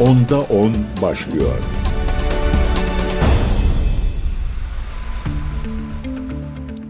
Onda 10 başlıyor.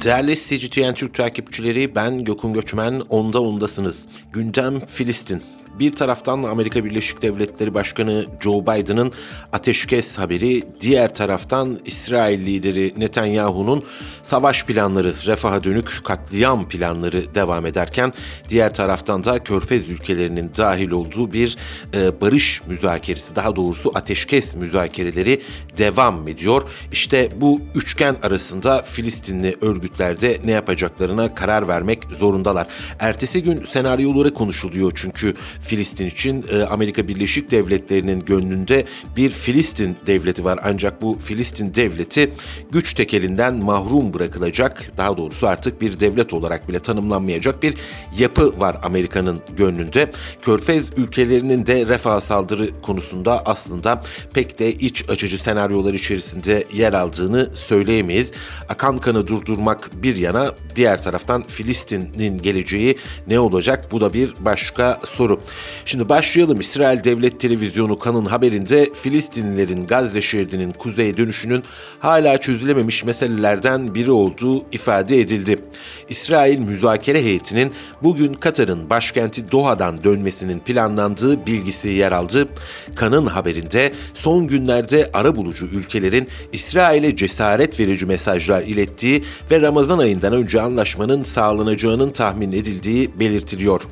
Değerli CGTN Türk takipçileri ben Gökün Göçmen, onda ondasınız. Gündem Filistin. Bir taraftan Amerika Birleşik Devletleri Başkanı Joe Biden'ın ateşkes haberi, diğer taraftan İsrail lideri Netanyahu'nun savaş planları, refaha dönük katliam planları devam ederken diğer taraftan da Körfez ülkelerinin dahil olduğu bir e, barış müzakeresi, daha doğrusu ateşkes müzakereleri devam ediyor. İşte bu üçgen arasında Filistinli örgütlerde ne yapacaklarına karar vermek zorundalar. Ertesi gün senaryoları konuşuluyor çünkü Filistin için e, Amerika Birleşik Devletleri'nin gönlünde bir Filistin devleti var. Ancak bu Filistin devleti güç tekelinden mahrum bırakılacak. Daha doğrusu artık bir devlet olarak bile tanımlanmayacak bir yapı var Amerika'nın gönlünde. Körfez ülkelerinin de refah saldırı konusunda aslında pek de iç açıcı senaryolar içerisinde yer aldığını söyleyemeyiz. Akan kanı durdurmak bir yana diğer taraftan Filistin'in geleceği ne olacak? Bu da bir başka soru. Şimdi başlayalım. İsrail Devlet Televizyonu Kan'ın haberinde Filistinlilerin Gazze şeridinin kuzeye dönüşünün hala çözülememiş meselelerden biri olduğu ifade edildi. İsrail müzakere heyetinin bugün Katar'ın başkenti Doha'dan dönmesinin planlandığı bilgisi yer aldı. Kan'ın haberinde son günlerde ara bulucu ülkelerin İsrail'e cesaret verici mesajlar ilettiği ve Ramazan ayından önce anlaşmanın sağlanacağının tahmin edildiği belirtiliyor.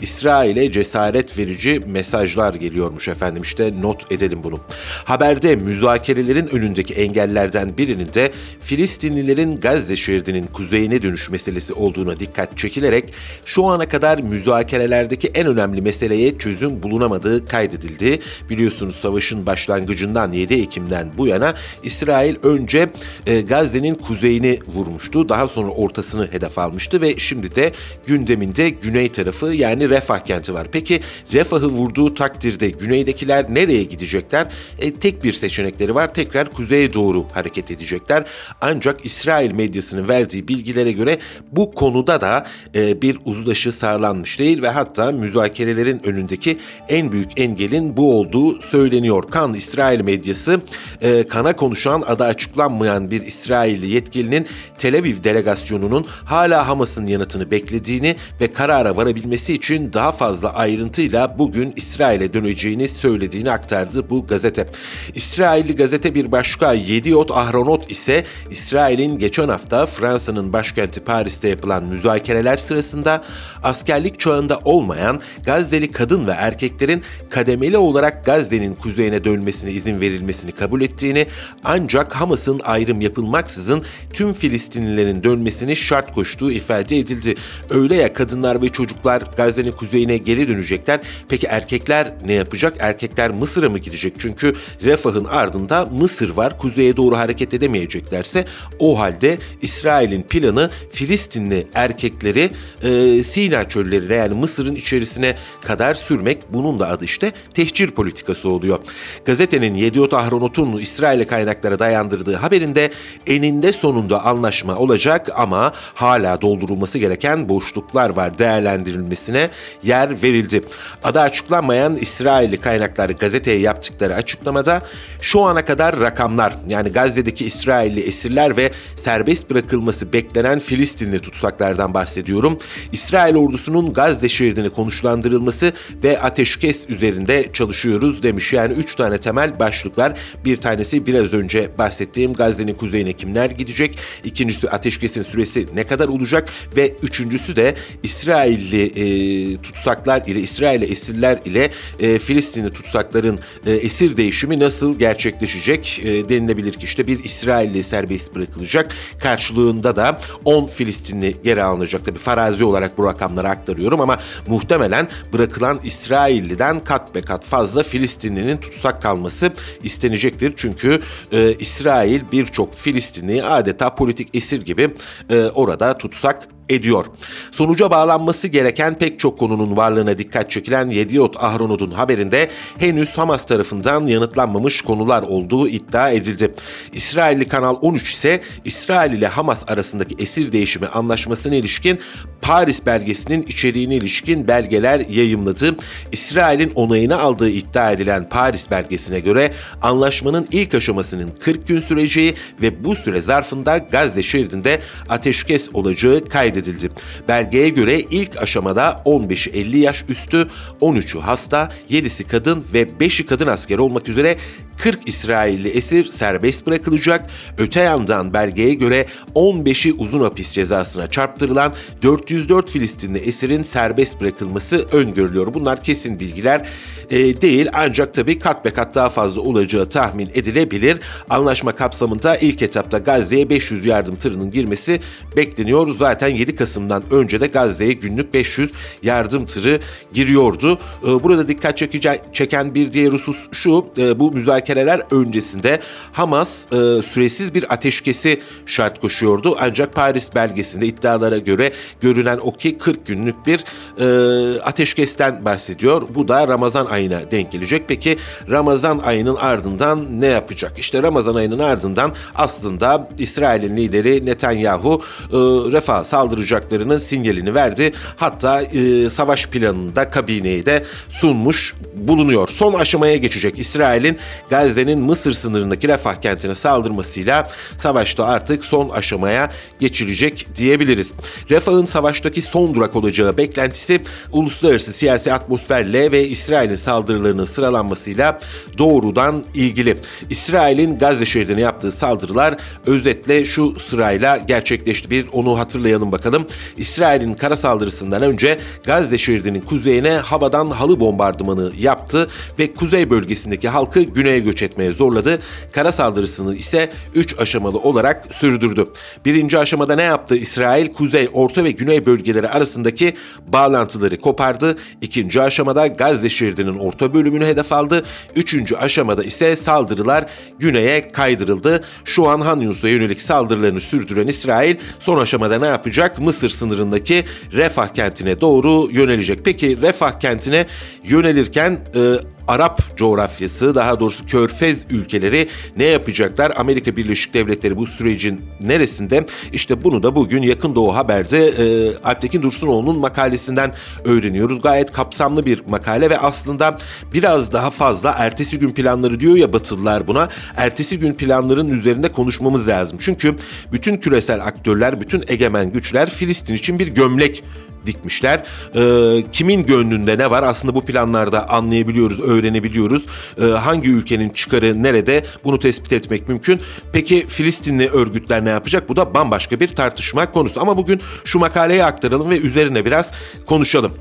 İsrail'e cesaret verici mesajlar geliyormuş efendim işte not edelim bunu. Haberde müzakerelerin önündeki engellerden birinin de Filistinlilerin Gazze şeridinin kuzeyine dönüş meselesi olduğuna dikkat çekilerek şu ana kadar müzakerelerdeki en önemli meseleye çözüm bulunamadığı kaydedildi. Biliyorsunuz savaşın başlangıcından 7 Ekim'den bu yana İsrail önce e, Gazze'nin kuzeyini vurmuştu. Daha sonra ortasını hedef almıştı ve şimdi de gündeminde güney tarafı yani Refah kenti var. Peki Refah'ı vurduğu takdirde güneydekiler nereye gidecekler? E, tek bir seçenekleri var. Tekrar kuzeye doğru hareket edecekler. Ancak İsrail medyasının verdiği bilgilere göre bu konuda da e, bir uzlaşı sağlanmış değil ve hatta müzakerelerin önündeki en büyük engelin bu olduğu söyleniyor. Kan İsrail medyası e, kana konuşan adı açıklanmayan bir İsrailli yetkilinin Tel Aviv delegasyonunun hala Hamas'ın yanıtını beklediğini ve karara varabilmesi için daha fazla ayrıntıyla bugün İsrail'e döneceğini söylediğini aktardı bu gazete. İsrailli gazete bir başka Yediot Ahronot ise İsrail'in geçen hafta Fransa'nın başkenti Paris'te yapılan müzakereler sırasında askerlik çağında olmayan Gazze'li kadın ve erkeklerin kademeli olarak Gazze'nin kuzeyine dönmesine izin verilmesini kabul ettiğini ancak Hamas'ın ayrım yapılmaksızın tüm Filistinlilerin dönmesini şart koştuğu ifade edildi. Öyle ya kadınlar ve çocuklar Gazze'nin kuzeyine geri dönecekler. Peki erkekler ne yapacak? Erkekler Mısır'a mı gidecek? Çünkü Refah'ın ardında Mısır var. Kuzeye doğru hareket edemeyeceklerse o halde İsrail'in planı Filistinli erkekleri e, Sina çöllerine yani Mısır'ın içerisine kadar sürmek. Bunun da adı işte tehcir politikası oluyor. Gazetenin Yediot Ahronot'un İsrail'e kaynaklara dayandırdığı haberinde eninde sonunda anlaşma olacak ama hala doldurulması gereken boşluklar var değerlendirilmesine yer verildi. Adı açıklanmayan İsrailli kaynaklar gazeteye yaptıkları açıklamada şu ana kadar rakamlar yani Gazze'deki İsrailli esirler ve serbest bırakılması beklenen Filistinli tutsaklardan bahsediyorum. İsrail ordusunun Gazze şeridini konuşlandırılması ve ateşkes üzerinde çalışıyoruz demiş. Yani üç tane temel başlık var. Bir tanesi biraz önce bahsettiğim Gazze'nin kuzeyine kimler gidecek? İkincisi ateşkesin süresi ne kadar olacak? Ve üçüncüsü de İsrailli e, tutsaklar ile İsrail'e esirler ile e, Filistinli tutsakların e, esir değişimi nasıl gerçekleşecek e, denilebilir ki işte bir İsrailli serbest bırakılacak. Karşılığında da 10 Filistinli geri alınacak. Tabi farazi olarak bu rakamları aktarıyorum ama muhtemelen bırakılan İsrailli'den kat be kat fazla Filistinlinin tutsak kalması istenecektir. Çünkü e, İsrail birçok Filistinli adeta politik esir gibi e, orada tutsak ediyor. Sonuca bağlanması gereken pek çok konunun varlığına dikkat çekilen Yediot Ahronud'un haberinde henüz Hamas tarafından yanıtlanmamış konular olduğu iddia edildi. İsrailli Kanal 13 ise İsrail ile Hamas arasındaki esir değişimi anlaşmasına ilişkin Paris belgesinin içeriğine ilişkin belgeler yayımladı. İsrail'in onayını aldığı iddia edilen Paris belgesine göre anlaşmanın ilk aşamasının 40 gün süreceği ve bu süre zarfında Gazze şeridinde ateşkes olacağı kaydedildi. Belgeye göre ilk aşamada 15'i 50 yaş üstü, 13'ü hasta, 7'si kadın ve 5'i kadın asker olmak üzere 40 İsrailli esir serbest bırakılacak. Öte yandan belgeye göre 15'i uzun hapis cezasına çarptırılan 404 Filistinli esirin serbest bırakılması öngörülüyor. Bunlar kesin bilgiler e, değil ancak tabii kat be kat daha fazla olacağı tahmin edilebilir. Anlaşma kapsamında ilk etapta Gazze'ye 500 yardım tırının girmesi bekleniyor. Zaten 7 Kasım'dan önce de Gazze'ye günlük 500 yardım tırı giriyordu. E, burada dikkat çekici, çeken bir diğer husus şu e, bu müzakereler öncesinde Hamas e, süresiz bir ateşkesi şart koşuyordu. Ancak Paris belgesinde iddialara göre görünen o ki 40 günlük bir e, ateşkesten bahsediyor. Bu da Ramazan ayına denk gelecek. Peki Ramazan ayının ardından ne yapacak? İşte Ramazan ayının ardından aslında İsrail'in lideri Netanyahu e, Refah saldıracaklarının sinyalini verdi. Hatta e, savaş planını da kabineye de sunmuş bulunuyor. Son aşamaya geçecek İsrail'in Gazze'nin Mısır sınırındaki Refah kentine saldırmasıyla savaşta artık son aşamaya geçilecek diyebiliriz. Refah'ın savaştaki son durak olacağı beklentisi uluslararası siyasi atmosferle ve İsrail'in saldırılarının sıralanmasıyla doğrudan ilgili. İsrail'in Gazze şeridine yaptığı saldırılar özetle şu sırayla gerçekleşti. Bir onu hatırlayalım bakalım. İsrail'in kara saldırısından önce Gazze şeridinin kuzeyine havadan halı bombardımanı yaptı ve kuzey bölgesindeki halkı güneye göç etmeye zorladı. Kara saldırısını ise 3 aşamalı olarak sürdürdü. Birinci aşamada ne yaptı İsrail? Kuzey, orta ve güney bölgeleri arasındaki bağlantıları kopardı. İkinci aşamada Gazze şeridinin orta bölümünü hedef aldı. Üçüncü aşamada ise saldırılar güneye kaydırıldı. Şu an Han Yunus'a yönelik saldırılarını sürdüren İsrail son aşamada ne yapacak? Mısır sınırındaki Refah kentine doğru yönelecek. Peki Refah kentine yönelirken e, Arap coğrafyası daha doğrusu Körfez ülkeleri ne yapacaklar? Amerika Birleşik Devletleri bu sürecin neresinde? İşte bunu da bugün Yakın Doğu Haber'de e, Alptekin Dursunoğlu'nun makalesinden öğreniyoruz. Gayet kapsamlı bir makale ve aslında biraz daha fazla ertesi gün planları diyor ya Batılılar buna. Ertesi gün planların üzerinde konuşmamız lazım. Çünkü bütün küresel aktörler, bütün egemen güçler Filistin için bir gömlek dikmişler. E, kimin gönlünde ne var aslında bu planlarda anlayabiliyoruz, öğrenebiliyoruz. E, hangi ülkenin çıkarı nerede bunu tespit etmek mümkün. Peki Filistinli örgütler ne yapacak? Bu da bambaşka bir tartışma konusu. Ama bugün şu makaleyi aktaralım ve üzerine biraz konuşalım.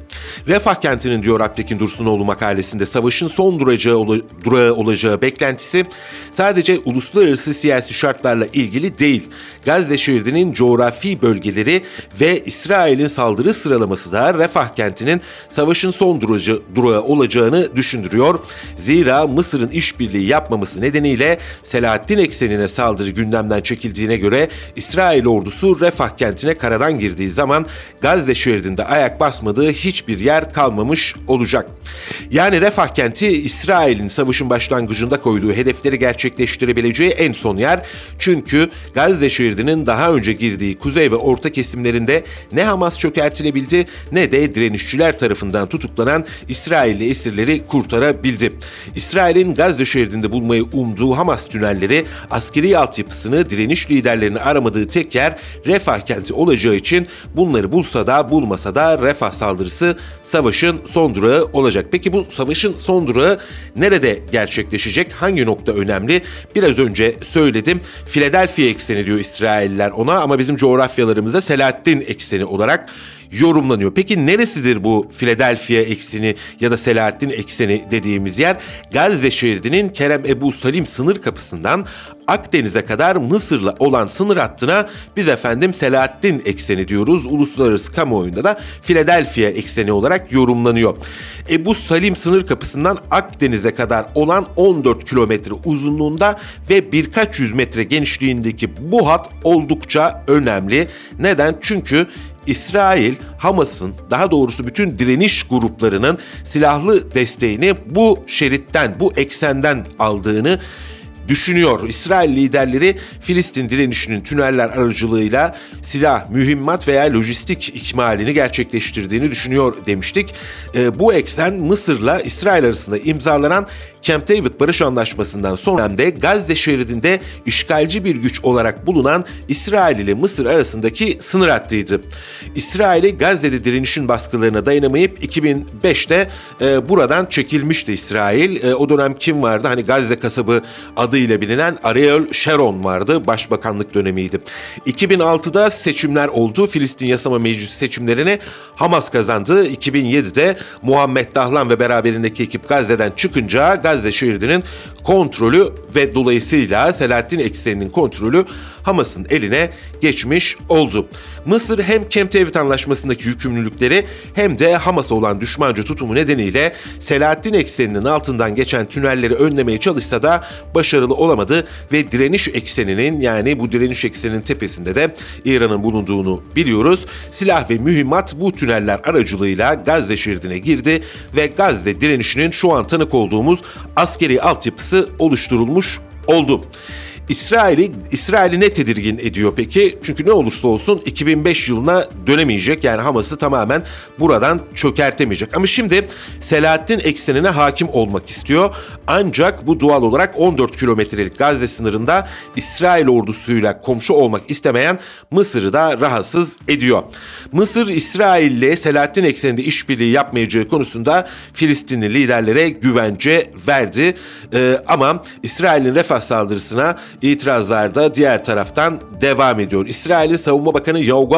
Refah kentinin diyor Alptekin Dursunoğlu makalesinde savaşın son duracağı, durağı olacağı beklentisi sadece uluslararası siyasi şartlarla ilgili değil. Gazze şeridinin coğrafi bölgeleri ve İsrail'in saldırı sırasında sıralaması da Refah kentinin savaşın son durucu, durağı olacağını düşündürüyor. Zira Mısır'ın işbirliği yapmaması nedeniyle Selahaddin eksenine saldırı gündemden çekildiğine göre İsrail ordusu Refah kentine karadan girdiği zaman Gazze şeridinde ayak basmadığı hiçbir yer kalmamış olacak. Yani Refah kenti İsrail'in savaşın başlangıcında koyduğu hedefleri gerçekleştirebileceği en son yer. Çünkü Gazze şeridinin daha önce girdiği kuzey ve orta kesimlerinde ne Hamas çökertilebildi edebildi ne de direnişçiler tarafından tutuklanan İsrailli esirleri kurtarabildi. İsrail'in Gazze şeridinde bulmayı umduğu Hamas tünelleri askeri altyapısını direniş liderlerini aramadığı tek yer Refah kenti olacağı için bunları bulsa da bulmasa da Refah saldırısı savaşın son durağı olacak. Peki bu savaşın son durağı nerede gerçekleşecek? Hangi nokta önemli? Biraz önce söyledim. Philadelphia ekseni diyor İsrailler ona ama bizim coğrafyalarımızda Selahaddin ekseni olarak yorumlanıyor. Peki neresidir bu Philadelphia ekseni ya da Selahaddin ekseni dediğimiz yer? Gazze şeridinin Kerem Ebu Salim sınır kapısından Akdeniz'e kadar Mısır'la olan sınır hattına biz efendim Selahaddin ekseni diyoruz. Uluslararası kamuoyunda da Philadelphia ekseni olarak yorumlanıyor. Ebu Salim sınır kapısından Akdeniz'e kadar olan 14 kilometre uzunluğunda ve birkaç yüz metre genişliğindeki bu hat oldukça önemli. Neden? Çünkü İsrail, Hamas'ın daha doğrusu bütün direniş gruplarının silahlı desteğini bu şeritten, bu eksenden aldığını düşünüyor. İsrail liderleri Filistin direnişinin tüneller aracılığıyla silah, mühimmat veya lojistik ikmalini gerçekleştirdiğini düşünüyor demiştik. E, bu eksen Mısır'la İsrail arasında imzalanan Camp David Barış Anlaşması'ndan sonra da Gazze şeridinde işgalci bir güç olarak bulunan İsrail ile Mısır arasındaki sınır hattıydı. İsrail'i Gazze'de direnişin baskılarına dayanamayıp 2005'te e, buradan çekilmişti İsrail. E, o dönem kim vardı? Hani Gazze kasabı adıyla bilinen Ariel Sharon vardı. Başbakanlık dönemiydi. 2006'da seçimler oldu. Filistin Yasama Meclisi seçimlerini Hamas kazandı. 2007'de Muhammed Dahlan ve beraberindeki ekip Gazze'den çıkınca Gazze şeridinin kontrolü ve dolayısıyla Selahattin ekseninin kontrolü Hamas'ın eline geçmiş oldu. Mısır hem Camp David anlaşmasındaki yükümlülükleri hem de Hamas'a olan düşmanca tutumu nedeniyle Selahattin ekseninin altından geçen tünelleri önlemeye çalışsa da başarılı olamadı ve direniş ekseninin yani bu direniş ekseninin tepesinde de İran'ın bulunduğunu biliyoruz. Silah ve mühimmat bu tüneller aracılığıyla Gazze şeridine girdi ve Gazze direnişinin şu an tanık olduğumuz askeri altyapısı oluşturulmuş oldu. İsrail'i İsrail'i ne tedirgin ediyor peki? Çünkü ne olursa olsun 2005 yılına dönemeyecek. Yani Hamas'ı tamamen buradan çökertemeyecek. Ama şimdi Selahattin eksenine hakim olmak istiyor. Ancak bu doğal olarak 14 kilometrelik Gazze sınırında İsrail ordusuyla komşu olmak istemeyen Mısır'ı da rahatsız ediyor. Mısır İsrail'le Selahattin ekseninde işbirliği yapmayacağı konusunda Filistinli liderlere güvence verdi. Ee, ama İsrail'in refah saldırısına itirazlar da diğer taraftan devam ediyor. İsrail'in Savunma Bakanı Yoav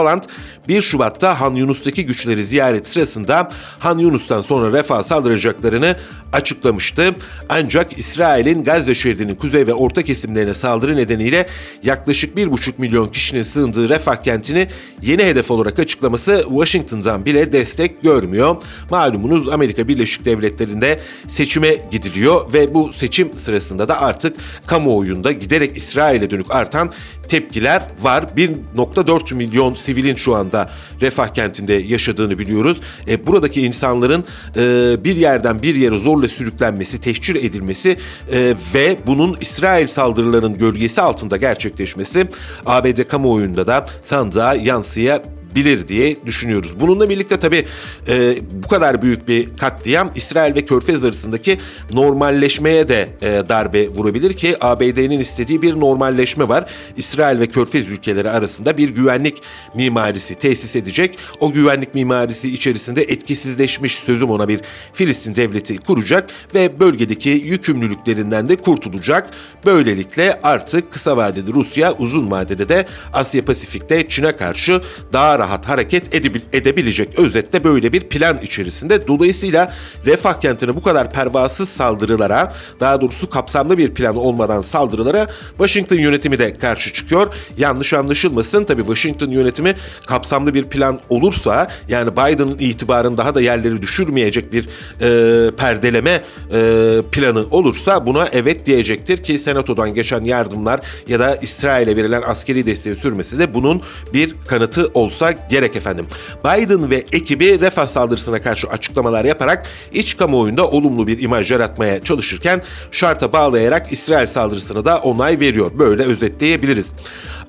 1 Şubat'ta Han Yunus'taki güçleri ziyaret sırasında Han Yunus'tan sonra refah saldıracaklarını açıklamıştı. Ancak İsrail'in Gazze şeridinin kuzey ve orta kesimlerine saldırı nedeniyle yaklaşık 1,5 milyon kişinin sığındığı refah kentini yeni hedef olarak açıklaması Washington'dan bile destek görmüyor. Malumunuz Amerika Birleşik Devletleri'nde seçime gidiliyor ve bu seçim sırasında da artık kamuoyunda giderek İsrail'e dönük artan tepkiler var. 1.4 milyon sivilin şu anda refah kentinde yaşadığını biliyoruz. E, buradaki insanların e, bir yerden bir yere zorla sürüklenmesi, tehcir edilmesi e, ve bunun İsrail saldırılarının gölgesi altında gerçekleşmesi ABD kamuoyunda da sandığa yansıyabilir bilir diye düşünüyoruz. Bununla birlikte tabii e, bu kadar büyük bir katliam İsrail ve Körfez arasındaki normalleşmeye de e, darbe vurabilir ki ABD'nin istediği bir normalleşme var. İsrail ve Körfez ülkeleri arasında bir güvenlik mimarisi tesis edecek. O güvenlik mimarisi içerisinde etkisizleşmiş sözüm ona bir Filistin devleti kuracak ve bölgedeki yükümlülüklerinden de kurtulacak. Böylelikle artık kısa vadede Rusya, uzun vadede de Asya Pasifik'te Çin'e karşı daha rahat hareket edebilecek. Özetle böyle bir plan içerisinde. Dolayısıyla refah kentine bu kadar pervasız saldırılara, daha doğrusu kapsamlı bir plan olmadan saldırılara Washington yönetimi de karşı çıkıyor. Yanlış anlaşılmasın tabii Washington yönetimi kapsamlı bir plan olursa yani Biden'ın itibarını daha da yerleri düşürmeyecek bir e, perdeleme e, planı olursa buna evet diyecektir ki senatodan geçen yardımlar ya da İsrail'e verilen askeri desteği sürmesi de bunun bir kanıtı olsa gerek efendim. Biden ve ekibi refah saldırısına karşı açıklamalar yaparak iç kamuoyunda olumlu bir imaj yaratmaya çalışırken şarta bağlayarak İsrail saldırısına da onay veriyor. Böyle özetleyebiliriz.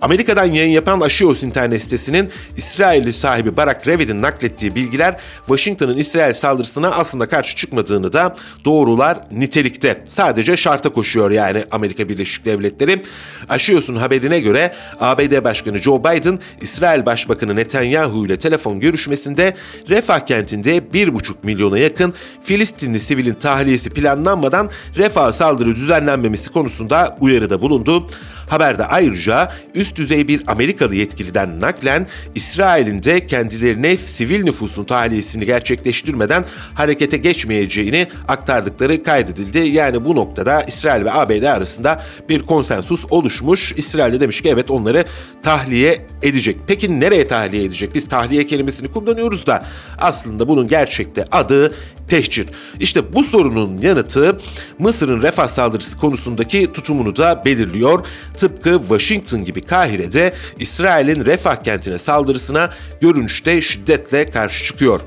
Amerika'dan yayın yapan Axios internet sitesinin İsrailli sahibi Barak Revid'in naklettiği bilgiler Washington'ın İsrail saldırısına aslında karşı çıkmadığını da doğrular nitelikte. Sadece şarta koşuyor yani Amerika Birleşik Devletleri. Axios'un haberine göre ABD Başkanı Joe Biden, İsrail Başbakanı Netanyahu ile telefon görüşmesinde Refah kentinde 1,5 milyona yakın Filistinli sivilin tahliyesi planlanmadan Refah saldırı düzenlenmemesi konusunda uyarıda bulundu. Haberde ayrıca üst düzey bir Amerikalı yetkiliden naklen İsrail'in de kendilerine sivil nüfusun tahliyesini gerçekleştirmeden harekete geçmeyeceğini aktardıkları kaydedildi. Yani bu noktada İsrail ve ABD arasında bir konsensus oluşmuş. İsrail de demiş ki evet onları tahliye edecek. Peki nereye tahliye edecek? Biz tahliye kelimesini kullanıyoruz da aslında bunun gerçekte adı tehcir. İşte bu sorunun yanıtı Mısır'ın refah saldırısı konusundaki tutumunu da belirliyor. tıpkı Washington gibi Kahire'de İsrail'in Refah kentine saldırısına görünüşte şiddetle karşı çıkıyor.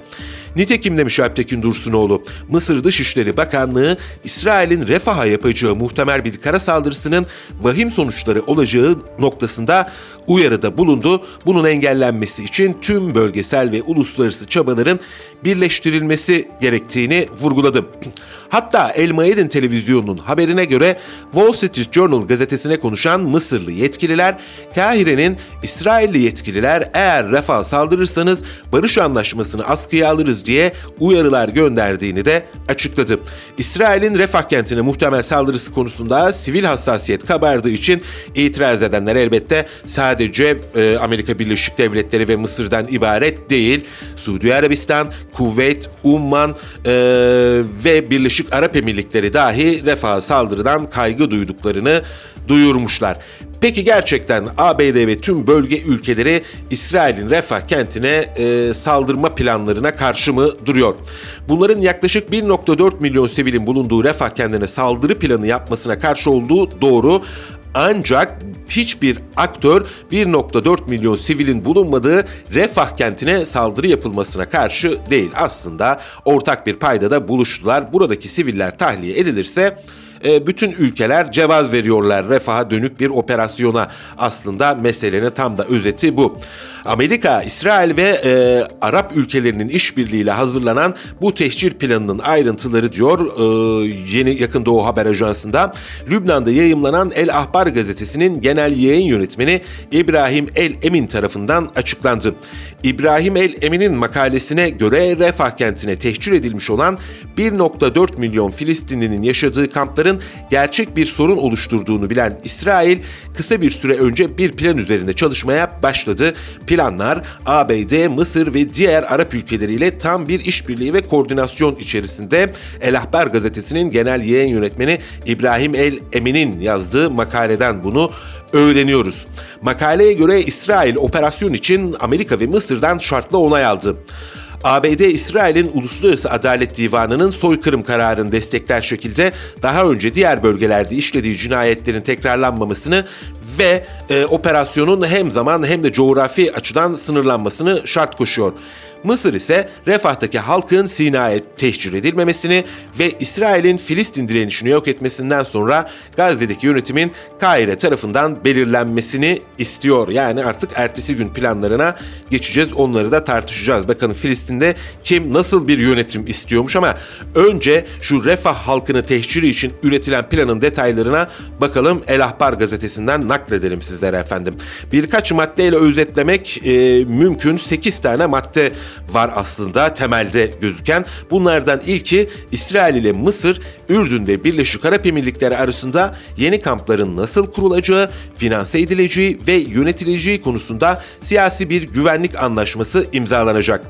Nitekim demiş Alptekin Dursunoğlu, Mısır Dışişleri Bakanlığı İsrail'in Refah'a yapacağı muhtemel bir kara saldırısının vahim sonuçları olacağı noktasında uyarıda bulundu. Bunun engellenmesi için tüm bölgesel ve uluslararası çabaların birleştirilmesi gerektiğini vurguladı. Hatta El Mayedin televizyonunun haberine göre Wall Street Journal gazetesine konuşan Mısırlı yetkililer, Kahire'nin İsrailli yetkililer eğer Refah saldırırsanız barış anlaşmasını askıya alırız diye uyarılar gönderdiğini de açıkladı. İsrail'in Refah kentine muhtemel saldırısı konusunda sivil hassasiyet kabardığı için itiraz edenler elbette sadece e, Amerika Birleşik Devletleri ve Mısır'dan ibaret değil. Suudi Arabistan, Kuveyt, Umman e, ve Birleşik Arap Emirlikleri dahi Refah saldırıdan kaygı duyduklarını duyurmuşlar. Peki gerçekten ABD ve tüm bölge ülkeleri İsrail'in Refah kentine e, saldırma planlarına karşı mı duruyor? Bunların yaklaşık 1.4 milyon sivilin bulunduğu Refah kentine saldırı planı yapmasına karşı olduğu doğru ancak hiçbir aktör 1.4 milyon sivilin bulunmadığı Refah kentine saldırı yapılmasına karşı değil. Aslında ortak bir paydada buluştular. Buradaki siviller tahliye edilirse e, bütün ülkeler cevaz veriyorlar refaha dönük bir operasyona. Aslında meselenin tam da özeti bu. Amerika, İsrail ve e, Arap ülkelerinin işbirliğiyle hazırlanan bu tehcir planının ayrıntıları diyor e, yeni Yakın Doğu Haber Ajansı'nda Lübnan'da yayımlanan El Ahbar gazetesinin genel yayın yönetmeni İbrahim El Emin tarafından açıklandı. İbrahim El Emin'in makalesine göre Refah kentine tehcir edilmiş olan 1.4 milyon Filistinlinin yaşadığı kampların gerçek bir sorun oluşturduğunu bilen İsrail kısa bir süre önce bir plan üzerinde çalışmaya başladı. Planlar ABD, Mısır ve diğer Arap ülkeleriyle tam bir işbirliği ve koordinasyon içerisinde El Ahbar gazetesinin genel yayın yönetmeni İbrahim El Emin'in yazdığı makaleden bunu öğreniyoruz. Makaleye göre İsrail operasyon için Amerika ve Mısır'dan şartlı onay aldı. ABD İsrail'in Uluslararası Adalet Divanı'nın soykırım kararını destekler şekilde daha önce diğer bölgelerde işlediği cinayetlerin tekrarlanmamasını ve e, operasyonun hem zaman hem de coğrafi açıdan sınırlanmasını şart koşuyor. Mısır ise Refah'taki halkın Sina'ya tehcir edilmemesini ve İsrail'in Filistin direnişini yok etmesinden sonra Gazze'deki yönetimin Kahire tarafından belirlenmesini istiyor. Yani artık ertesi gün planlarına geçeceğiz. Onları da tartışacağız. Bakalım Filistin'de kim nasıl bir yönetim istiyormuş ama önce şu Refah halkını tehciri için üretilen planın detaylarına bakalım El Ahbar gazetesinden nakledelim sizlere efendim. Birkaç maddeyle özetlemek e, mümkün. 8 tane madde var aslında temelde gözüken. Bunlardan ilki İsrail ile Mısır, Ürdün ve Birleşik Arap Emirlikleri arasında yeni kampların nasıl kurulacağı, finanse edileceği ve yönetileceği konusunda siyasi bir güvenlik anlaşması imzalanacak.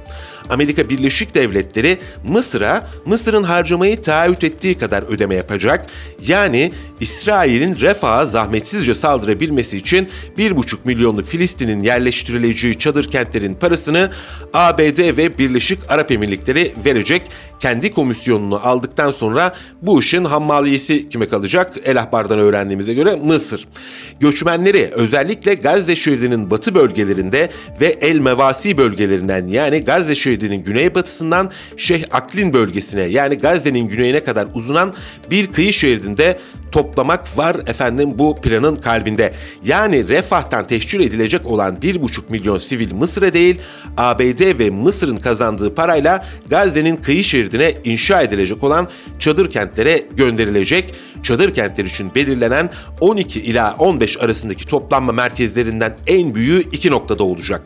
Amerika Birleşik Devletleri Mısır'a Mısır'ın harcamayı taahhüt ettiği kadar ödeme yapacak. Yani İsrail'in Refah'a zahmetsizce saldırabilmesi için 1,5 milyonlu Filistin'in yerleştirileceği çadır kentlerin parasını ABD ve Birleşik Arap Emirlikleri verecek. Kendi komisyonunu aldıktan sonra bu işin hammaliyesi kime kalacak? El Ahbar'dan öğrendiğimize göre Mısır. Göçmenleri özellikle Gazze şeridinin batı bölgelerinde ve El Mevasi bölgelerinden yani Gazze şeridinin güneybatısından Şeyh Aklin bölgesine yani Gazze'nin güneyine kadar uzanan bir kıyı şeridinde toplamak var efendim bu planın kalbinde. Yani refahtan teşkil edilecek olan 1,5 milyon sivil Mısır'a değil ABD ve Mısır'ın kazandığı parayla Gazze'nin kıyı şeridine inşa edilecek olan çadır kentlere gönderilecek. Çadır kentler için belirlenen 12 ila 15 arasındaki toplanma merkezlerinden en büyüğü iki noktada olacak.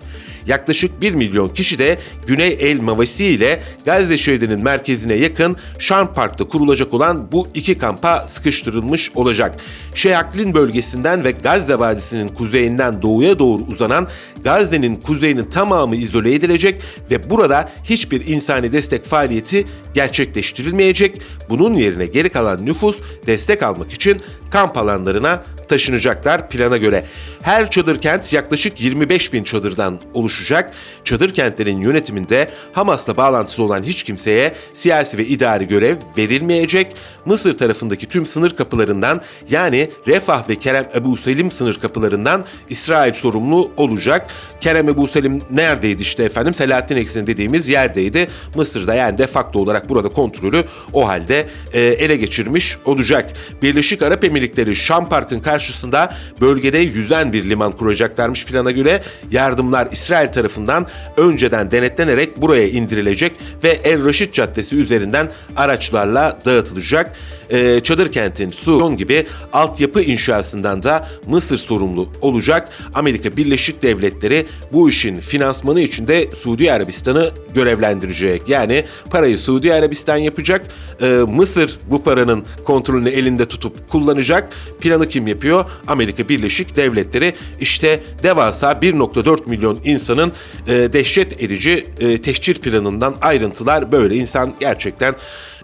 Yaklaşık 1 milyon kişi de Güney El Mavasi ile Gazze şeridinin merkezine yakın Sharm Park'ta kurulacak olan bu iki kampa sıkıştırılmış olacak. Şeyhaklin bölgesinden ve Gazze Vadisi'nin kuzeyinden doğuya doğru uzanan Gazze'nin kuzeyinin tamamı izole edilecek ve burada hiçbir insani destek faaliyeti gerçekleştirilmeyecek. Bunun yerine geri kalan nüfus destek almak için kamp alanlarına taşınacaklar plana göre. Her çadır kent yaklaşık 25 bin çadırdan oluşacak. Çadır kentlerin yönetiminde Hamas'la bağlantısı olan hiç kimseye siyasi ve idari görev verilmeyecek. Mısır tarafındaki tüm sınır kapılarından yani Refah ve Kerem Ebu Selim sınır kapılarından İsrail sorumlu olacak. Kerem Ebu Selim neredeydi işte efendim? Selahattin Eksin dediğimiz yerdeydi. Mısır'da yani de facto olarak burada kontrolü o halde e, ele geçirmiş olacak. Birleşik Arap Emirlikleri Şam Park'ın karşısında bölgede yüzen bir liman kuracaklarmış plana göre. Yardımlar İsrail tarafından önceden denetlenerek buraya indirilecek ve El Raşid Caddesi üzerinden araçlarla dağıtılacak e, çadır kentin su gibi altyapı inşasından da Mısır sorumlu olacak. Amerika Birleşik Devletleri bu işin finansmanı için de Suudi Arabistan'ı görevlendirecek. Yani parayı Suudi Arabistan yapacak. E, Mısır bu paranın kontrolünü elinde tutup kullanacak. Planı kim yapıyor? Amerika Birleşik Devletleri. İşte devasa 1.4 milyon insanın e, dehşet edici e, tehcir planından ayrıntılar böyle. insan gerçekten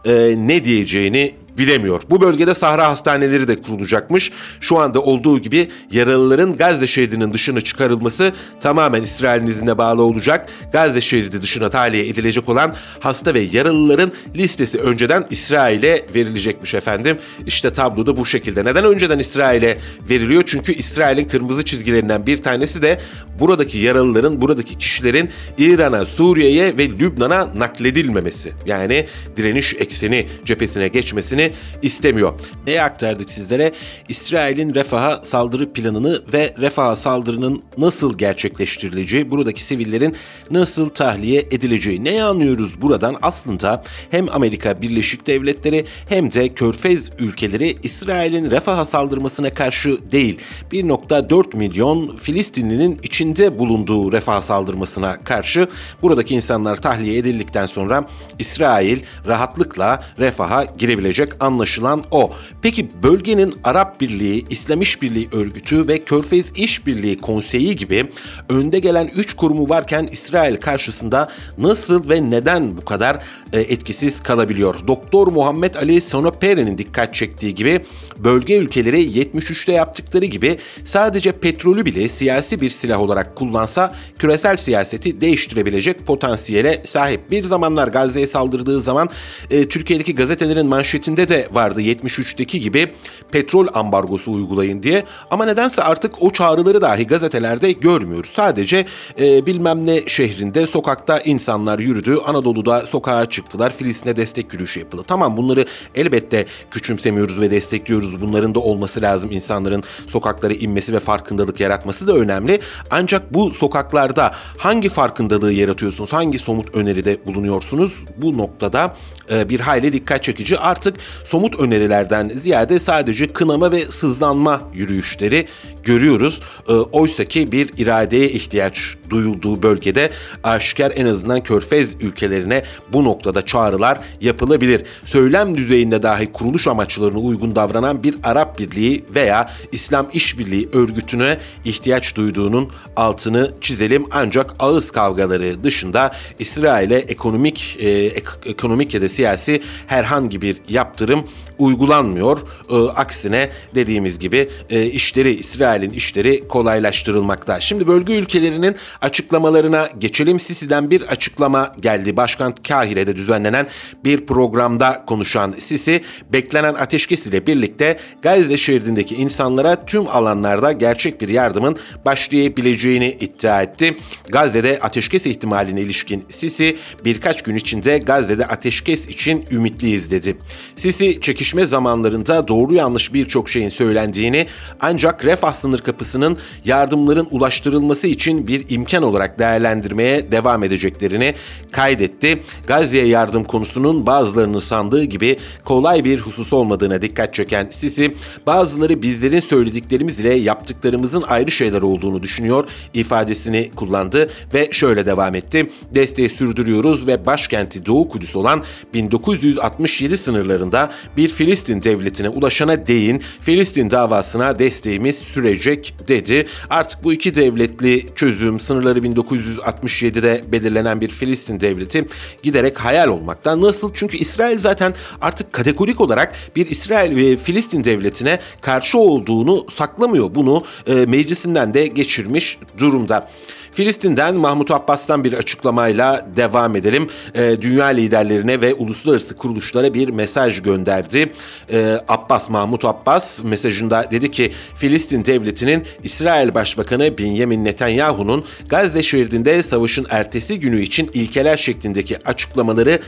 e, ne diyeceğini bilemiyor. Bu bölgede Sahra hastaneleri de kurulacakmış. Şu anda olduğu gibi yaralıların Gazze şeridinin dışına çıkarılması tamamen İsrail'in iznine bağlı olacak. Gazze şeridi dışına tahliye edilecek olan hasta ve yaralıların listesi önceden İsrail'e verilecekmiş efendim. İşte tabloda bu şekilde. Neden önceden İsrail'e veriliyor? Çünkü İsrail'in kırmızı çizgilerinden bir tanesi de buradaki yaralıların, buradaki kişilerin İran'a, Suriye'ye ve Lübnan'a nakledilmemesi. Yani direniş ekseni cephesine geçmesini istemiyor. Neye aktardık sizlere? İsrail'in refaha saldırı planını ve refaha saldırının nasıl gerçekleştirileceği, buradaki sivillerin nasıl tahliye edileceği. Neyi anlıyoruz buradan? Aslında hem Amerika Birleşik Devletleri hem de Körfez ülkeleri İsrail'in refaha saldırmasına karşı değil, 1.4 milyon Filistinlinin içinde bulunduğu refah saldırmasına karşı buradaki insanlar tahliye edildikten sonra İsrail rahatlıkla refaha girebilecek anlaşılan o. Peki bölgenin Arap Birliği, İslam İşbirliği Örgütü ve Körfez İşbirliği Konseyi gibi önde gelen 3 kurumu varken İsrail karşısında nasıl ve neden bu kadar e, etkisiz kalabiliyor? Doktor Muhammed Ali Sonopere'nin dikkat çektiği gibi bölge ülkeleri 73'te yaptıkları gibi sadece petrolü bile siyasi bir silah olarak kullansa küresel siyaseti değiştirebilecek potansiyele sahip. Bir zamanlar Gazze'ye saldırdığı zaman e, Türkiye'deki gazetelerin manşetinde de vardı 73'teki gibi petrol ambargosu uygulayın diye. Ama nedense artık o çağrıları dahi gazetelerde görmüyoruz. Sadece e, bilmem ne şehrinde sokakta insanlar yürüdü. Anadolu'da sokağa çıktılar. Filistin'e destek yürüyüşü yapıldı. Tamam bunları elbette küçümsemiyoruz ve destekliyoruz. Bunların da olması lazım. İnsanların sokaklara inmesi ve farkındalık yaratması da önemli. Ancak bu sokaklarda hangi farkındalığı yaratıyorsunuz? Hangi somut öneride bulunuyorsunuz? Bu noktada e, bir hayli dikkat çekici. Artık somut önerilerden ziyade sadece kınama ve sızlanma yürüyüşleri görüyoruz. E, Oysa ki bir iradeye ihtiyaç duyulduğu bölgede aşikar en azından körfez ülkelerine bu noktada çağrılar yapılabilir. Söylem düzeyinde dahi kuruluş amaçlarına uygun davranan bir Arap Birliği veya İslam İşbirliği örgütüne ihtiyaç duyduğunun altını çizelim. Ancak ağız kavgaları dışında İsrail'e ekonomik e, ek, ekonomik ya da siyasi herhangi bir yaptırım uygulanmıyor. E, aksine dediğimiz gibi e, işleri İsrail'in işleri kolaylaştırılmakta. Şimdi bölge ülkelerinin açıklamalarına geçelim. Sisi'den bir açıklama geldi. Başkent Kahire'de düzenlenen bir programda konuşan Sisi, beklenen ateşkes ile birlikte Gazze şeridindeki insanlara tüm alanlarda gerçek bir yardımın başlayabileceğini iddia etti. Gazze'de ateşkes ihtimaline ilişkin Sisi, birkaç gün içinde Gazze'de ateşkes için ümitliyiz dedi. Sisi, çekişme zamanlarında doğru yanlış birçok şeyin söylendiğini ancak Refah sınır kapısının yardımların ulaştırılması için bir imkan olarak değerlendirmeye devam edeceklerini kaydetti. Gazze'ye yardım konusunun bazılarının sandığı gibi kolay bir husus olmadığına dikkat çeken Sisi, bazıları bizlerin söylediklerimiz ile yaptıklarımızın ayrı şeyler olduğunu düşünüyor ifadesini kullandı ve şöyle devam etti. Desteği sürdürüyoruz ve başkenti Doğu Kudüs olan 1967 sınırlarında da bir Filistin devletine ulaşana değin Filistin davasına desteğimiz sürecek dedi. Artık bu iki devletli çözüm sınırları 1967'de belirlenen bir Filistin devleti giderek hayal olmaktan. Nasıl? Çünkü İsrail zaten artık kategorik olarak bir İsrail ve Filistin devletine karşı olduğunu saklamıyor. Bunu e, meclisinden de geçirmiş durumda. Filistin'den Mahmut Abbas'tan bir açıklamayla devam edelim. E, dünya liderlerine ve uluslararası kuruluşlara bir mesaj gönderdi. E, Abbas, Mahmut Abbas mesajında dedi ki Filistin devletinin İsrail Başbakanı Benjamin Netanyahu'nun Gazze şeridinde savaşın ertesi günü için ilkeler şeklindeki açıklamaları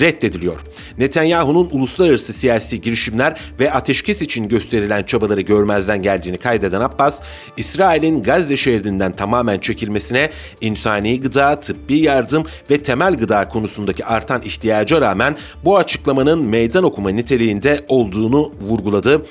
reddediliyor. Netanyahu'nun uluslararası siyasi girişimler ve ateşkes için gösterilen çabaları görmezden geldiğini kaydeden Abbas, İsrail'in Gazze şeridinden tamamen çekilmesine insani gıda, tıbbi yardım ve temel gıda konusundaki artan ihtiyaca rağmen bu açıklamanın meydan okuma niteliğinde olduğunu vurguladı.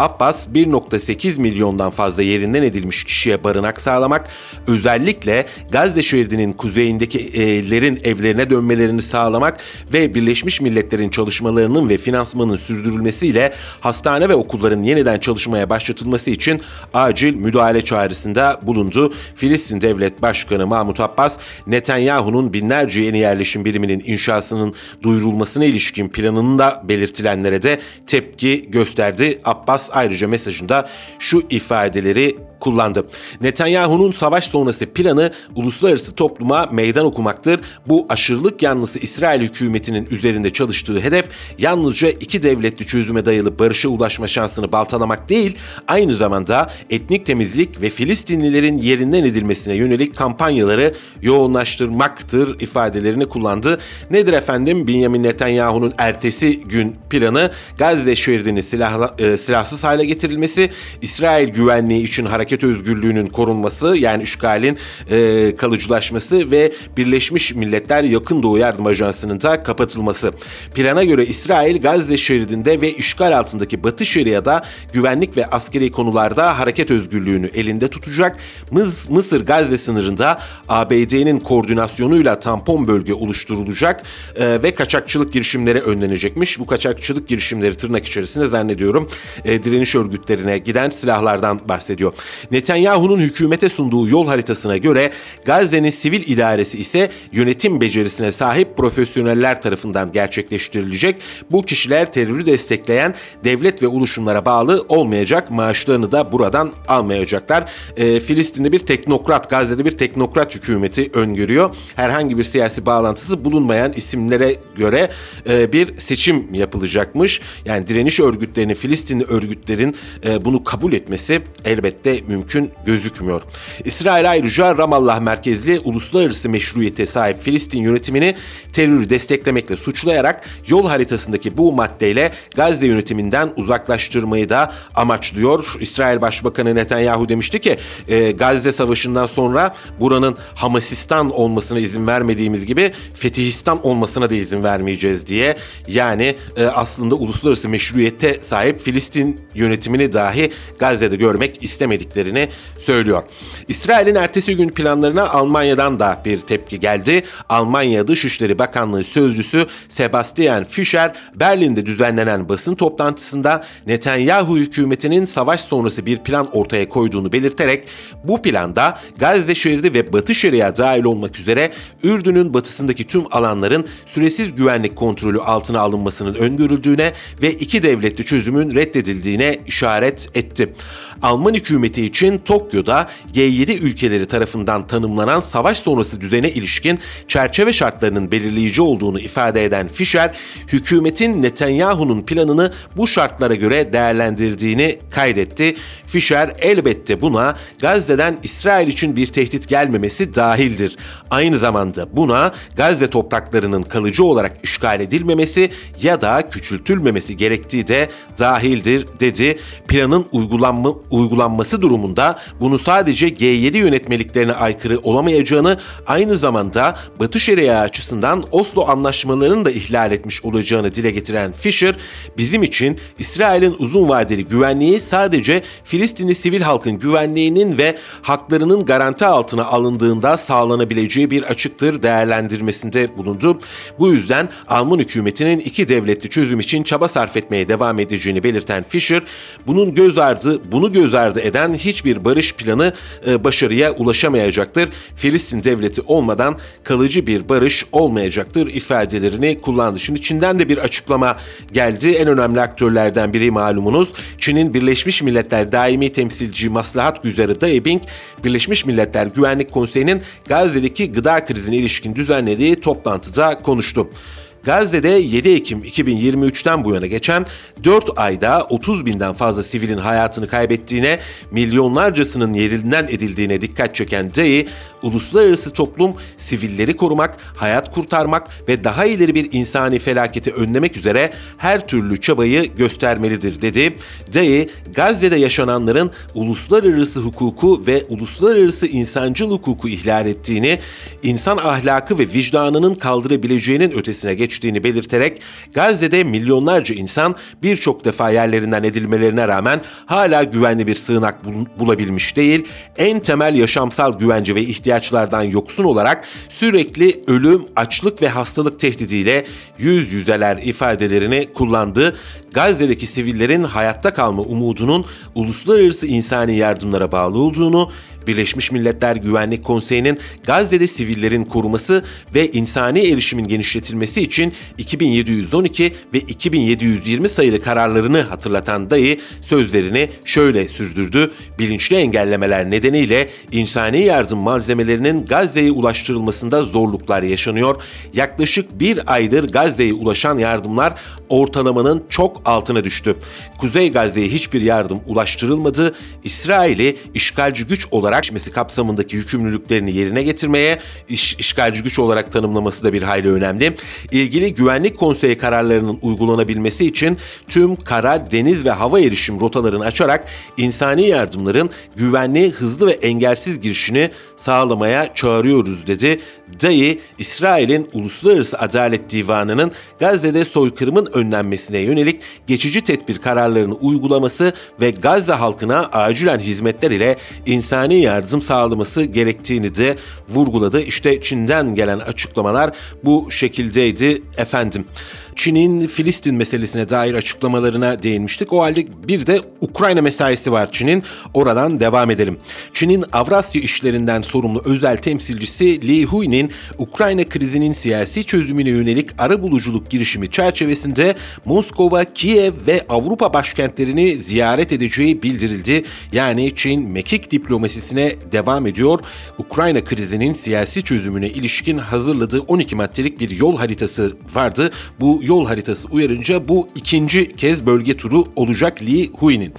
Abbas 1.8 milyondan fazla yerinden edilmiş kişiye barınak sağlamak, özellikle Gazze şeridinin kuzeyindeki evlerin evlerine dönmelerini sağlamak ve Birleşmiş Milletler'in çalışmalarının ve finansmanın sürdürülmesiyle hastane ve okulların yeniden çalışmaya başlatılması için acil müdahale çağrısında bulundu. Filistin Devlet Başkanı Mahmut Abbas, Netanyahu'nun binlerce yeni yerleşim biriminin inşasının duyurulmasına ilişkin planını da belirtilenlere de tepki gösterdi. Abbas ayrıca mesajında şu ifadeleri kullandı. Netanyahu'nun savaş sonrası planı uluslararası topluma meydan okumaktır. Bu aşırılık yanlısı İsrail hükümetinin üzerinde çalıştığı hedef yalnızca iki devletli çözüme dayalı barışa ulaşma şansını baltalamak değil, aynı zamanda etnik temizlik ve Filistinlilerin yerinden edilmesine yönelik kampanyaları yoğunlaştırmaktır ifadelerini kullandı. Nedir efendim Benjamin Netanyahu'nun ertesi gün planı Gazze şeridinin silahla, e, silahsız hale getirilmesi, İsrail güvenliği için hareket özgürlüğünün korunması yani işgalin e, kalıcılaşması ve Birleşmiş Milletler Yakın Doğu Yardım Ajansı'nın da kapatılması. Plana göre İsrail Gazze şeridinde ve işgal altındaki Batı Şeria'da güvenlik ve askeri konularda hareket özgürlüğünü elinde tutacak. Mız, Mısır Gazze sınırında ABD'nin koordinasyonuyla tampon bölge oluşturulacak e, ve kaçakçılık girişimleri önlenecekmiş. Bu kaçakçılık girişimleri tırnak içerisinde zannediyorum e, direniş örgütlerine giden silahlardan bahsediyor. Netanyahu'nun hükümete sunduğu yol haritasına göre Gazze'nin sivil idaresi ise yönetim becerisine sahip profesyoneller tarafından gerçekleştirilecek. Bu kişiler terörü destekleyen devlet ve oluşumlara bağlı olmayacak. Maaşlarını da buradan almayacaklar. E, Filistin'de bir teknokrat, Gazze'de bir teknokrat hükümeti öngörüyor. Herhangi bir siyasi bağlantısı bulunmayan isimlere göre e, bir seçim yapılacakmış. Yani direniş örgütlerinin, Filistinli örgütlerin e, bunu kabul etmesi elbette mümkün gözükmüyor. İsrail ayrıca Ramallah merkezli uluslararası meşruiyete sahip Filistin yönetimini terörü desteklemekle suçlayarak yol haritasındaki bu maddeyle Gazze yönetiminden uzaklaştırmayı da amaçlıyor. İsrail Başbakanı Netanyahu demişti ki e, Gazze Savaşı'ndan sonra buranın Hamasistan olmasına izin vermediğimiz gibi Fetihistan olmasına da izin vermeyeceğiz diye. Yani e, aslında uluslararası meşruiyete sahip Filistin yönetimini dahi Gazze'de görmek istemediklerini söylüyor. İsrail'in ertesi gün planlarına Almanya'dan da bir tepki geldi. Almanya Dışişleri Bakanlığı Sözcüsü Sebastian Fischer Berlin'de düzenlenen basın toplantısında Netanyahu hükümetinin savaş sonrası bir plan ortaya koyduğunu belirterek bu planda Gazze şeridi ve Batı Şeria dahil olmak üzere Ürdün'ün batısındaki tüm alanların süresiz güvenlik kontrolü altına alınmasının öngörüldüğüne ve iki devletli çözümün reddedildiğine işaret etti. Alman hükümeti için Tokyo'da G7 ülkeleri tarafından tanımlanan savaş sonrası düzene ilişkin çerçeve şartlarının belirleyici olduğunu ifade eden Fischer, hükümetin Netanyahu'nun planını bu şartlara göre değerlendirdiğini kaydetti. Fischer elbette buna Gazze'den İsrail için bir tehdit gelmemesi dahildir. Aynı zamanda buna Gazze topraklarının kalıcı olarak işgal edilmemesi ya da küçültülmemesi gerektiği de dahildir dedi. Planın uygulanma, uygulanması durumunda durumunda bunu sadece G7 yönetmeliklerine aykırı olamayacağını, aynı zamanda Batı Şeria açısından Oslo anlaşmalarını da ihlal etmiş olacağını dile getiren Fisher, bizim için İsrail'in uzun vadeli güvenliği sadece Filistinli sivil halkın güvenliğinin ve haklarının garanti altına alındığında sağlanabileceği bir açıktır değerlendirmesinde bulundu. Bu yüzden Alman hükümetinin iki devletli çözüm için çaba sarf etmeye devam edeceğini belirten Fisher, bunun göz ardı, bunu göz ardı eden hiçbir barış planı e, başarıya ulaşamayacaktır. Filistin devleti olmadan kalıcı bir barış olmayacaktır ifadelerini kullandı. Şimdi Çin'den de bir açıklama geldi. En önemli aktörlerden biri malumunuz. Çin'in Birleşmiş Milletler Daimi Temsilci Maslahat Güzarı Dai Bing, Birleşmiş Milletler Güvenlik Konseyi'nin Gazze'deki gıda krizine ilişkin düzenlediği toplantıda konuştu. Gazze'de 7 Ekim 2023'ten bu yana geçen 4 ayda 30 binden fazla sivilin hayatını kaybettiğine, milyonlarcasının yerinden edildiğine dikkat çeken Dayı, uluslararası toplum sivilleri korumak, hayat kurtarmak ve daha ileri bir insani felaketi önlemek üzere her türlü çabayı göstermelidir dedi. Dayı, Gazze'de yaşananların uluslararası hukuku ve uluslararası insancıl hukuku ihlal ettiğini, insan ahlakı ve vicdanının kaldırabileceğinin ötesine geçtiğini belirterek Gazze'de milyonlarca insan birçok defa yerlerinden edilmelerine rağmen hala güvenli bir sığınak bulabilmiş değil, en temel yaşamsal güvence ve ihtiyaç ihtiyaçlardan yoksun olarak sürekli ölüm, açlık ve hastalık tehdidiyle yüz yüzeler ifadelerini kullandı. Gazze'deki sivillerin hayatta kalma umudunun uluslararası insani yardımlara bağlı olduğunu, Birleşmiş Milletler Güvenlik Konseyi'nin Gazze'de sivillerin koruması ve insani erişimin genişletilmesi için 2712 ve 2720 sayılı kararlarını hatırlatan dayı sözlerini şöyle sürdürdü. Bilinçli engellemeler nedeniyle insani yardım malzemelerinin Gazze'ye ulaştırılmasında zorluklar yaşanıyor. Yaklaşık bir aydır Gazze'ye ulaşan yardımlar ortalamanın çok altına düştü. Kuzey Gazze'ye hiçbir yardım ulaştırılmadı. İsrail'i işgalci güç olarak işmesi kapsamındaki yükümlülüklerini yerine getirmeye iş, işgalci güç olarak tanımlaması da bir hayli önemli. İlgili Güvenlik Konseyi kararlarının uygulanabilmesi için tüm kara, deniz ve hava erişim rotalarını açarak insani yardımların güvenli, hızlı ve engelsiz girişini sağlamaya çağırıyoruz dedi. Dayı, İsrail'in Uluslararası Adalet Divanı'nın Gazze'de soykırımın önlenmesine yönelik geçici tedbir kararlarını uygulaması ve Gazze halkına acilen hizmetler ile insani yardım sağlaması gerektiğini de vurguladı. İşte Çin'den gelen açıklamalar bu şekildeydi efendim. Çin'in Filistin meselesine dair açıklamalarına değinmiştik. O halde bir de Ukrayna mesaisi var Çin'in. Oradan devam edelim. Çin'in Avrasya işlerinden sorumlu özel temsilcisi Li Hui'nin Ukrayna krizinin siyasi çözümüne yönelik ara buluculuk girişimi çerçevesinde Moskova, Kiev ve Avrupa başkentlerini ziyaret edeceği bildirildi. Yani Çin mekik diplomasisine devam ediyor. Ukrayna krizinin siyasi çözümüne ilişkin hazırladığı 12 maddelik bir yol haritası vardı. Bu yol haritası uyarınca bu ikinci kez bölge turu olacak Li Hui'nin.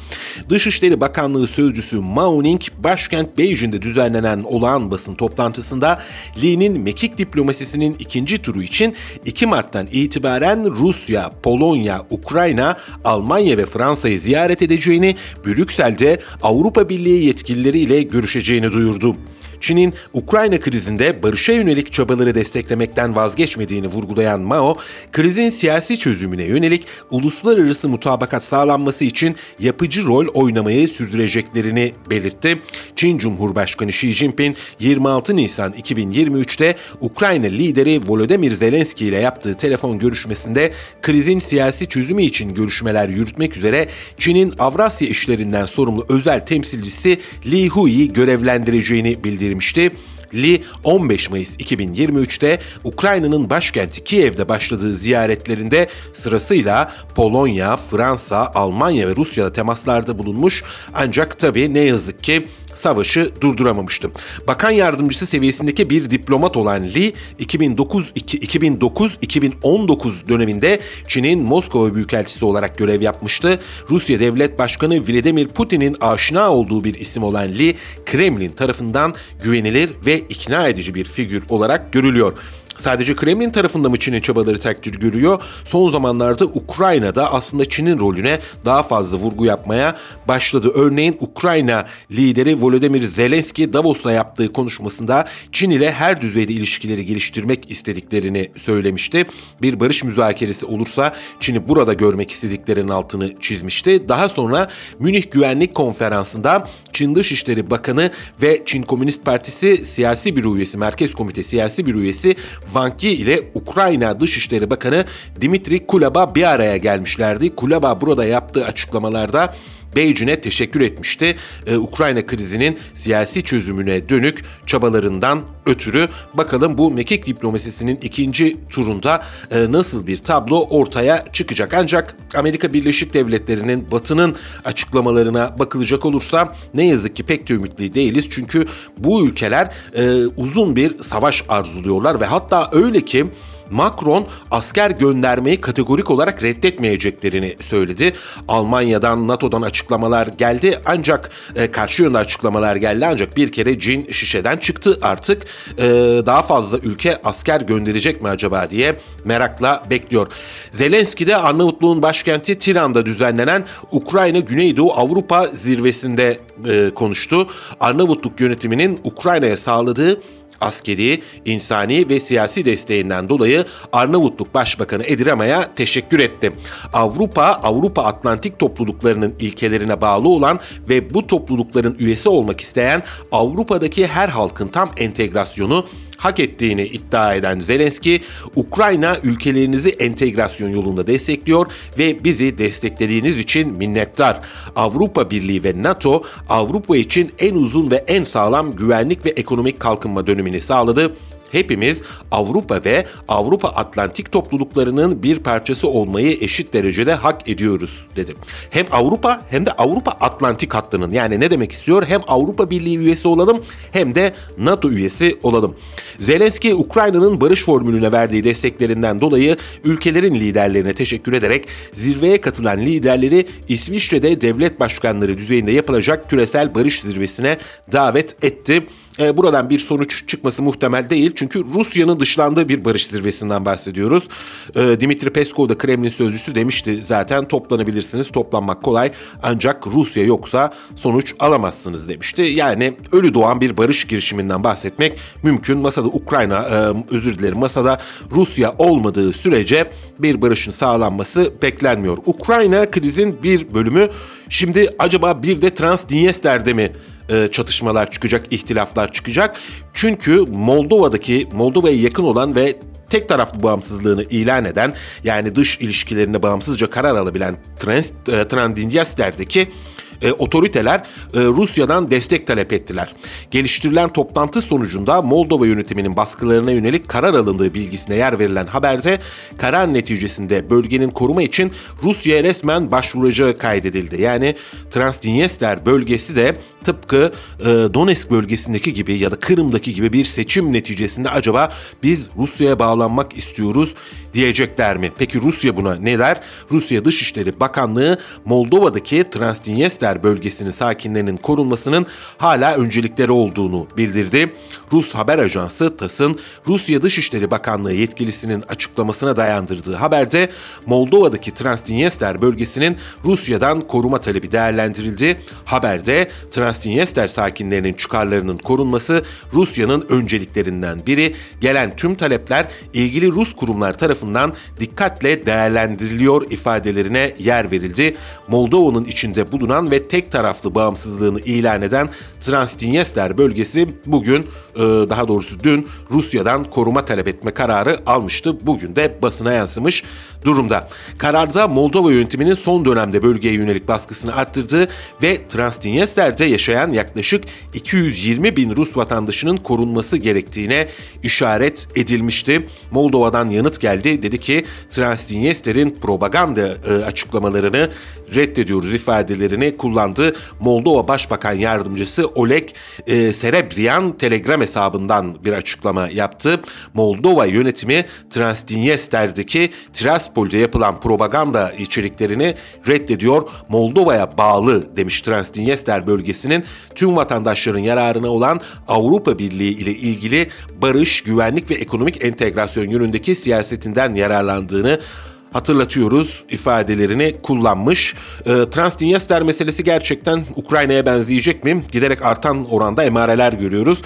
Dışişleri Bakanlığı Sözcüsü Mao Ning, başkent Beijing'de düzenlenen olağan basın toplantısında Li'nin mekik diplomasisinin ikinci turu için 2 Mart'tan itibaren Rusya, Polonya, Ukrayna, Almanya ve Fransa'yı ziyaret edeceğini, Brüksel'de Avrupa Birliği yetkilileriyle görüşeceğini duyurdu. Çin'in Ukrayna krizinde barışa yönelik çabaları desteklemekten vazgeçmediğini vurgulayan Mao, krizin siyasi çözümüne yönelik uluslararası mutabakat sağlanması için yapıcı rol oynamayı sürdüreceklerini belirtti. Çin Cumhurbaşkanı Xi Jinping 26 Nisan 2023'te Ukrayna lideri Volodymyr Zelenski ile yaptığı telefon görüşmesinde krizin siyasi çözümü için görüşmeler yürütmek üzere Çin'in Avrasya işlerinden sorumlu özel temsilcisi Li Hui'yi görevlendireceğini bildirdi bildirmişti. Li 15 Mayıs 2023'te Ukrayna'nın başkenti Kiev'de başladığı ziyaretlerinde sırasıyla Polonya, Fransa, Almanya ve Rusya'da temaslarda bulunmuş ancak tabii ne yazık ki savaşı durduramamıştı. Bakan yardımcısı seviyesindeki bir diplomat olan Li 2009-2019 döneminde Çin'in Moskova Büyükelçisi olarak görev yapmıştı. Rusya Devlet Başkanı Vladimir Putin'in aşina olduğu bir isim olan Li, Kremlin tarafından güvenilir ve ikna edici bir figür olarak görülüyor. Sadece Kremlin tarafında mı Çin'in çabaları takdir görüyor? Son zamanlarda Ukrayna'da aslında Çin'in rolüne daha fazla vurgu yapmaya başladı. Örneğin Ukrayna lideri Volodymyr Zelenski Davos'ta yaptığı konuşmasında Çin ile her düzeyde ilişkileri geliştirmek istediklerini söylemişti. Bir barış müzakeresi olursa Çin'i burada görmek istediklerinin altını çizmişti. Daha sonra Münih Güvenlik Konferansı'nda Çin Dışişleri Bakanı ve Çin Komünist Partisi siyasi bir üyesi, Merkez Komite siyasi bir üyesi Wang Yi ile Ukrayna Dışişleri Bakanı Dimitri Kulaba bir araya gelmişlerdi. Kulaba burada yaptığı açıklamalarda Beijing'e teşekkür etmişti. Ee, Ukrayna krizinin siyasi çözümüne dönük çabalarından ötürü bakalım bu mekik diplomasisinin ikinci turunda e, nasıl bir tablo ortaya çıkacak. Ancak Amerika Birleşik Devletleri'nin Batı'nın açıklamalarına bakılacak olursa ne yazık ki pek de ümitli değiliz. Çünkü bu ülkeler e, uzun bir savaş arzuluyorlar ve hatta öyle ki Macron asker göndermeyi kategorik olarak reddetmeyeceklerini söyledi. Almanya'dan, NATO'dan açıklamalar geldi ancak e, karşı yönde açıklamalar geldi ancak bir kere cin şişeden çıktı artık. E, daha fazla ülke asker gönderecek mi acaba diye merakla bekliyor. Zelenski de Arnavutluğun başkenti Tiran'da düzenlenen Ukrayna Güneydoğu Avrupa zirvesinde e, konuştu. Arnavutluk yönetiminin Ukrayna'ya sağladığı askeri, insani ve siyasi desteğinden dolayı Arnavutluk Başbakanı Edirama'ya teşekkür etti. Avrupa, Avrupa Atlantik topluluklarının ilkelerine bağlı olan ve bu toplulukların üyesi olmak isteyen Avrupa'daki her halkın tam entegrasyonu hak ettiğini iddia eden Zelenski, Ukrayna ülkelerinizi entegrasyon yolunda destekliyor ve bizi desteklediğiniz için minnettar. Avrupa Birliği ve NATO Avrupa için en uzun ve en sağlam güvenlik ve ekonomik kalkınma dönemini sağladı hepimiz Avrupa ve Avrupa Atlantik topluluklarının bir parçası olmayı eşit derecede hak ediyoruz dedi. Hem Avrupa hem de Avrupa Atlantik hattının yani ne demek istiyor? Hem Avrupa Birliği üyesi olalım hem de NATO üyesi olalım. Zelenski Ukrayna'nın barış formülüne verdiği desteklerinden dolayı ülkelerin liderlerine teşekkür ederek zirveye katılan liderleri İsviçre'de devlet başkanları düzeyinde yapılacak küresel barış zirvesine davet etti. E, buradan bir sonuç çıkması muhtemel değil. Çünkü Rusya'nın dışlandığı bir barış zirvesinden bahsediyoruz. E, Dimitri Peskov da Kremlin sözcüsü demişti zaten toplanabilirsiniz, toplanmak kolay. Ancak Rusya yoksa sonuç alamazsınız demişti. Yani ölü doğan bir barış girişiminden bahsetmek mümkün. Masada Ukrayna, e, özür dilerim masada Rusya olmadığı sürece bir barışın sağlanması beklenmiyor. Ukrayna krizin bir bölümü şimdi acaba bir de Transdniester'de mi e, çatışmalar çıkacak, ihtilaflar çıkacak. Çünkü Moldova'daki Moldova'ya yakın olan ve tek taraflı bağımsızlığını ilan eden yani dış ilişkilerinde bağımsızca karar alabilen Trans, e, e, otoriteler e, Rusya'dan destek talep ettiler. Geliştirilen toplantı sonucunda Moldova yönetiminin baskılarına yönelik karar alındığı bilgisine yer verilen haberde karar neticesinde bölgenin koruma için Rusya'ya resmen başvuracağı kaydedildi. Yani Transdniester bölgesi de tıpkı e, Donetsk bölgesindeki gibi ya da Kırım'daki gibi bir seçim neticesinde acaba biz Rusya'ya bağlanmak istiyoruz diyecekler mi? Peki Rusya buna ne der? Rusya Dışişleri Bakanlığı Moldova'daki Transdniester bölgesinin sakinlerinin korunmasının hala öncelikleri olduğunu bildirdi. Rus haber ajansı TAS'ın Rusya Dışişleri Bakanlığı yetkilisinin açıklamasına dayandırdığı haberde Moldova'daki Transdniester bölgesinin Rusya'dan koruma talebi değerlendirildi. Haberde Transdniester sakinlerinin çıkarlarının korunması Rusya'nın önceliklerinden biri. Gelen tüm talepler ilgili Rus kurumlar tarafından dikkatle değerlendiriliyor ifadelerine yer verildi. Moldova'nın içinde bulunan ve tek taraflı bağımsızlığını ilan eden Transdniester bölgesi bugün daha doğrusu dün Rusya'dan koruma talep etme kararı almıştı. Bugün de basına yansımış durumda. Kararda Moldova yönetiminin son dönemde bölgeye yönelik baskısını arttırdığı ve Transdniester'de yaşayan yaklaşık 220 bin Rus vatandaşının korunması gerektiğine işaret edilmişti. Moldova'dan yanıt geldi. Dedi ki Transdniester'in propaganda e, açıklamalarını reddediyoruz ifadelerini kullandı. Moldova Başbakan Yardımcısı Oleg e, Serebrian Telegram Instagram hesabından bir açıklama yaptı. Moldova yönetimi Transdinyester'deki Tiraspol'de yapılan propaganda içeriklerini reddediyor. Moldova'ya bağlı demiş Transdinyester bölgesinin tüm vatandaşların yararına olan Avrupa Birliği ile ilgili barış, güvenlik ve ekonomik entegrasyon yönündeki siyasetinden yararlandığını hatırlatıyoruz ifadelerini kullanmış. E, Transdinyester meselesi gerçekten Ukrayna'ya benzeyecek mi? Giderek artan oranda emareler görüyoruz.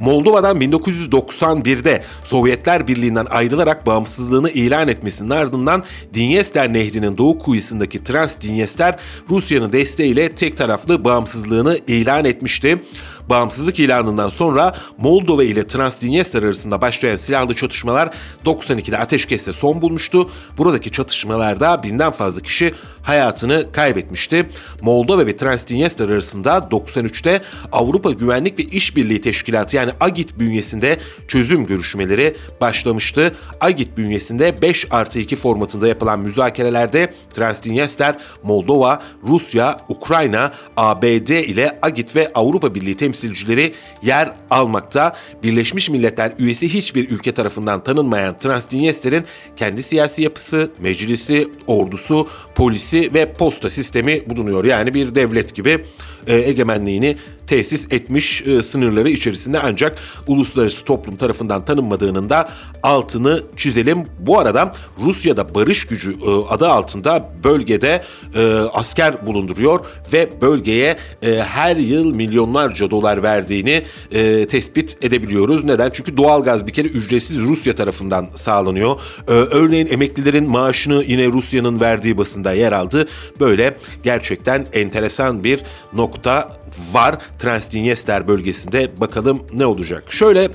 Moldova'dan 1991'de Sovyetler Birliği'nden ayrılarak bağımsızlığını ilan etmesinin ardından Dinyester Nehri'nin doğu kuyusundaki Transdinyester Rusya'nın desteğiyle tek taraflı bağımsızlığını ilan etmişti. Bağımsızlık ilanından sonra Moldova ile Transdinyester arasında başlayan silahlı çatışmalar 92'de ateşkesle son bulmuştu. Buradaki çatışmalarda binden fazla kişi hayatını kaybetmişti. Moldova ve Transdinyester arasında 93'te Avrupa Güvenlik ve İşbirliği Teşkilatı yani AGİT bünyesinde çözüm görüşmeleri başlamıştı. AGİT bünyesinde 5 artı 2 formatında yapılan müzakerelerde Transdinyester, Moldova, Rusya, Ukrayna, ABD ile AGİT ve Avrupa Birliği temsilcileri yer almakta. Birleşmiş Milletler üyesi hiçbir ülke tarafından tanınmayan Transdinyester'in kendi siyasi yapısı, meclisi, ordusu, polisi ve posta sistemi bulunuyor. Yani bir devlet gibi e, egemenliğini tesis etmiş e, sınırları içerisinde ancak uluslararası toplum tarafından tanınmadığının da altını çizelim. Bu arada Rusya'da barış gücü e, adı altında bölgede e, asker bulunduruyor ve bölgeye e, her yıl milyonlarca dolar verdiğini tespit edebiliyoruz. Neden? Çünkü doğalgaz bir kere ücretsiz Rusya tarafından sağlanıyor. Örneğin emeklilerin maaşını yine Rusya'nın verdiği basında yer aldı. Böyle gerçekten enteresan bir nokta var Transdinyester bölgesinde. Bakalım ne olacak. Şöyle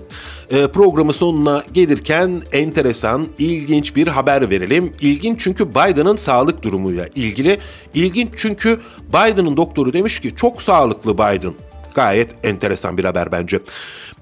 e, programı sonuna gelirken enteresan, ilginç bir haber verelim. İlginç çünkü Biden'ın sağlık durumuyla ilgili. İlginç çünkü Biden'ın doktoru demiş ki çok sağlıklı Biden. Gayet enteresan bir haber bence.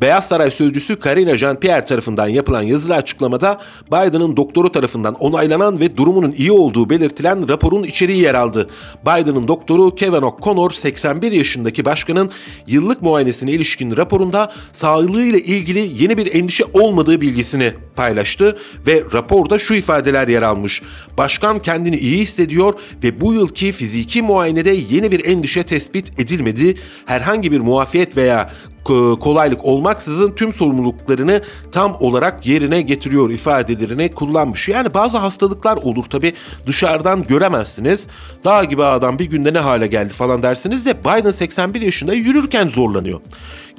Beyaz Saray sözcüsü Karine Jean-Pierre tarafından yapılan yazılı açıklamada Biden'ın doktoru tarafından onaylanan ve durumunun iyi olduğu belirtilen raporun içeriği yer aldı. Biden'ın doktoru Kevin O'Connor 81 yaşındaki başkanın yıllık muayenesine ilişkin raporunda sağlığıyla ilgili yeni bir endişe olmadığı bilgisini paylaştı ve raporda şu ifadeler yer almış. Başkan kendini iyi hissediyor ve bu yılki fiziki muayenede yeni bir endişe tespit edilmedi. Herhangi bir muafiyet veya kolaylık olmaksızın tüm sorumluluklarını tam olarak yerine getiriyor ifadelerini kullanmış. Yani bazı hastalıklar olur tabi dışarıdan göremezsiniz. Dağ gibi adam bir günde ne hale geldi falan dersiniz de Biden 81 yaşında yürürken zorlanıyor.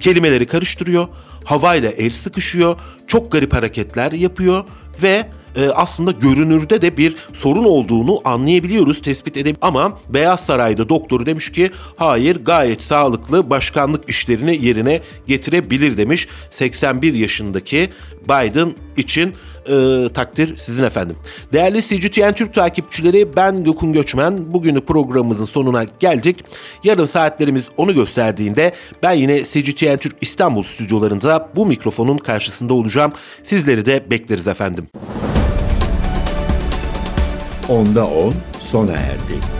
Kelimeleri karıştırıyor, havayla el sıkışıyor, çok garip hareketler yapıyor ve e, aslında görünürde de bir sorun olduğunu anlayabiliyoruz, tespit edelim. Ama Beyaz Saray'da doktoru demiş ki hayır gayet sağlıklı başkanlık işlerini yerine getirebilir demiş. 81 yaşındaki Biden için e, takdir sizin efendim. Değerli CGTN Türk takipçileri ben Gökün Göçmen. Bugünü programımızın sonuna geldik. Yarın saatlerimiz onu gösterdiğinde ben yine CGTN Türk İstanbul stüdyolarında bu mikrofonun karşısında olacağım. Sizleri de bekleriz efendim. Onda 10 sona erdi.